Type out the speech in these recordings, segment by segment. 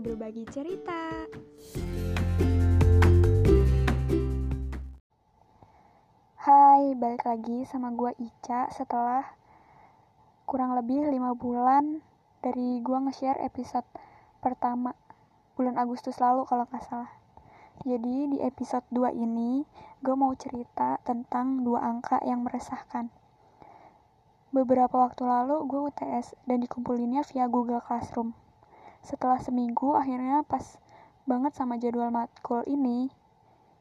berbagi cerita. Hai, balik lagi sama gue Ica setelah kurang lebih 5 bulan dari gue nge-share episode pertama bulan Agustus lalu kalau nggak salah. Jadi di episode 2 ini gue mau cerita tentang dua angka yang meresahkan. Beberapa waktu lalu gue UTS dan dikumpulinnya via Google Classroom. Setelah seminggu akhirnya pas banget sama jadwal matkul ini,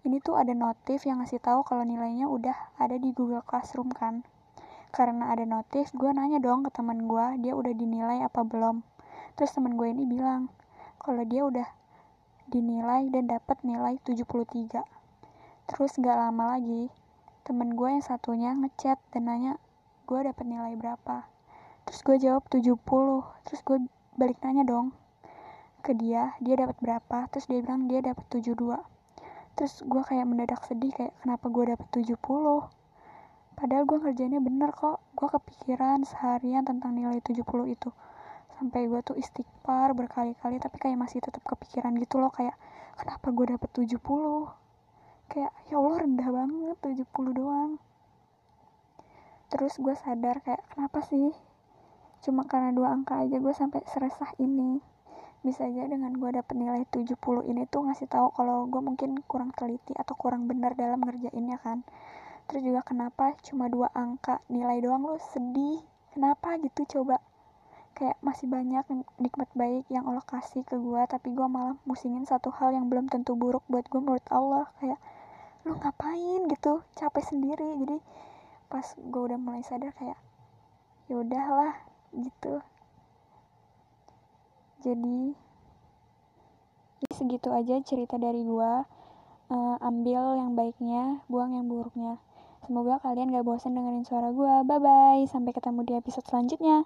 ini tuh ada notif yang ngasih tahu kalau nilainya udah ada di Google Classroom kan. Karena ada notif, gue nanya dong ke teman gue, dia udah dinilai apa belum. Terus teman gue ini bilang, kalau dia udah dinilai dan dapat nilai 73. Terus gak lama lagi, temen gue yang satunya ngechat dan nanya, gue dapat nilai berapa. Terus gue jawab 70. Terus gue balik nanya dong ke dia, dia dapat berapa. Terus dia bilang dia dapat 72 terus gue kayak mendadak sedih kayak kenapa gue dapet 70 padahal gue ngerjainnya bener kok. Gue kepikiran seharian tentang nilai 70 itu. Sampai gue tuh istighfar berkali-kali tapi kayak masih tetap kepikiran gitu loh kayak kenapa gue dapet 70 kayak ya Allah rendah banget 70 doang. Terus gue sadar kayak kenapa sih? Cuma karena dua angka aja gue sampai seresah ini bisa aja dengan gue dapet nilai 70 ini tuh ngasih tahu kalau gue mungkin kurang teliti atau kurang benar dalam ngerjainnya kan. Terus juga kenapa cuma dua angka? Nilai doang lo sedih. Kenapa gitu coba? Kayak masih banyak nikmat baik yang Allah kasih ke gue tapi gue malah musingin satu hal yang belum tentu buruk buat gue menurut Allah. Kayak lu ngapain? gitu. Capek sendiri. Jadi pas gue udah mulai sadar kayak ya udahlah gitu jadi segitu aja cerita dari gua. Uh, ambil yang baiknya buang yang buruknya. Semoga kalian gak bosan dengerin suara gua. Bye bye sampai ketemu di episode selanjutnya